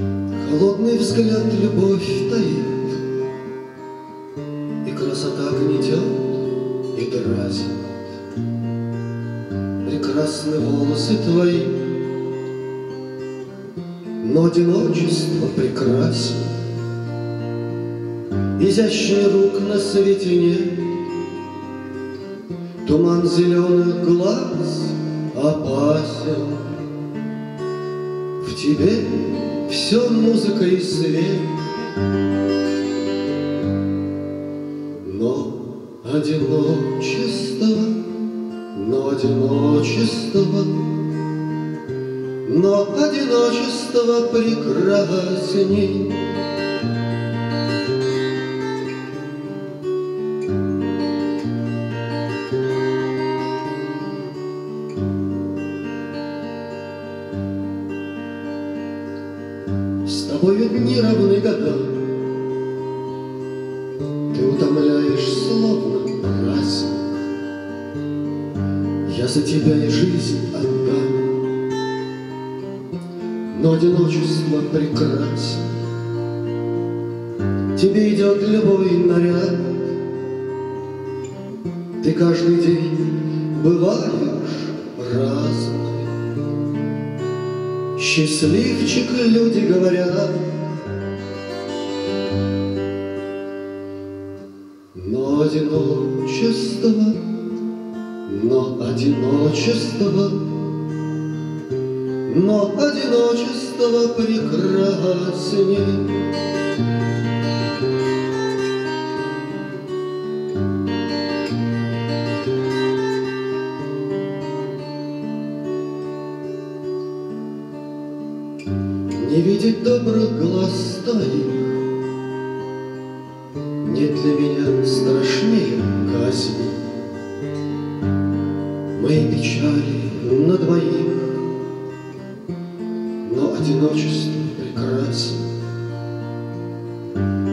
Холодный взгляд любовь таит, И красота гнетет и дразнит. Прекрасны волосы твои, Но одиночество прекрасно. Изящный рук на свете нет, Туман зеленых глаз опасен. В тебе все музыка и свет, Но одиночество, но одиночество, Но одиночество прекрасней. С тобою дни равны годам, Ты утомляешь словно праздник. Я за тебя и жизнь отдам, Но одиночество прекрасно. Тебе идет любой наряд, Ты каждый день бываешь разной. Счастливчик, люди говорят, Но одиночество, но одиночество, Но одиночество прекрасней. Не видеть добрых глаз твоих Нет для меня страшнее казни. Мои печали на двоих, Но одиночество прекрасно.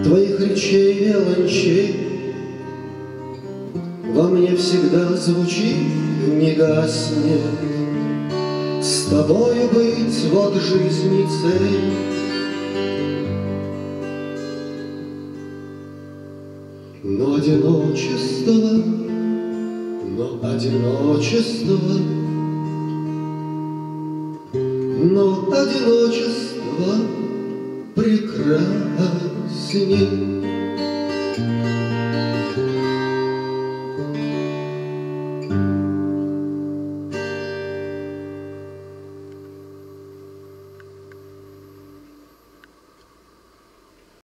Твоих речей виолончель Во мне всегда звучит, не гаснет. С тобою быть вот жизни цель. Но одиночество, но одиночество, но одиночество прекрасней.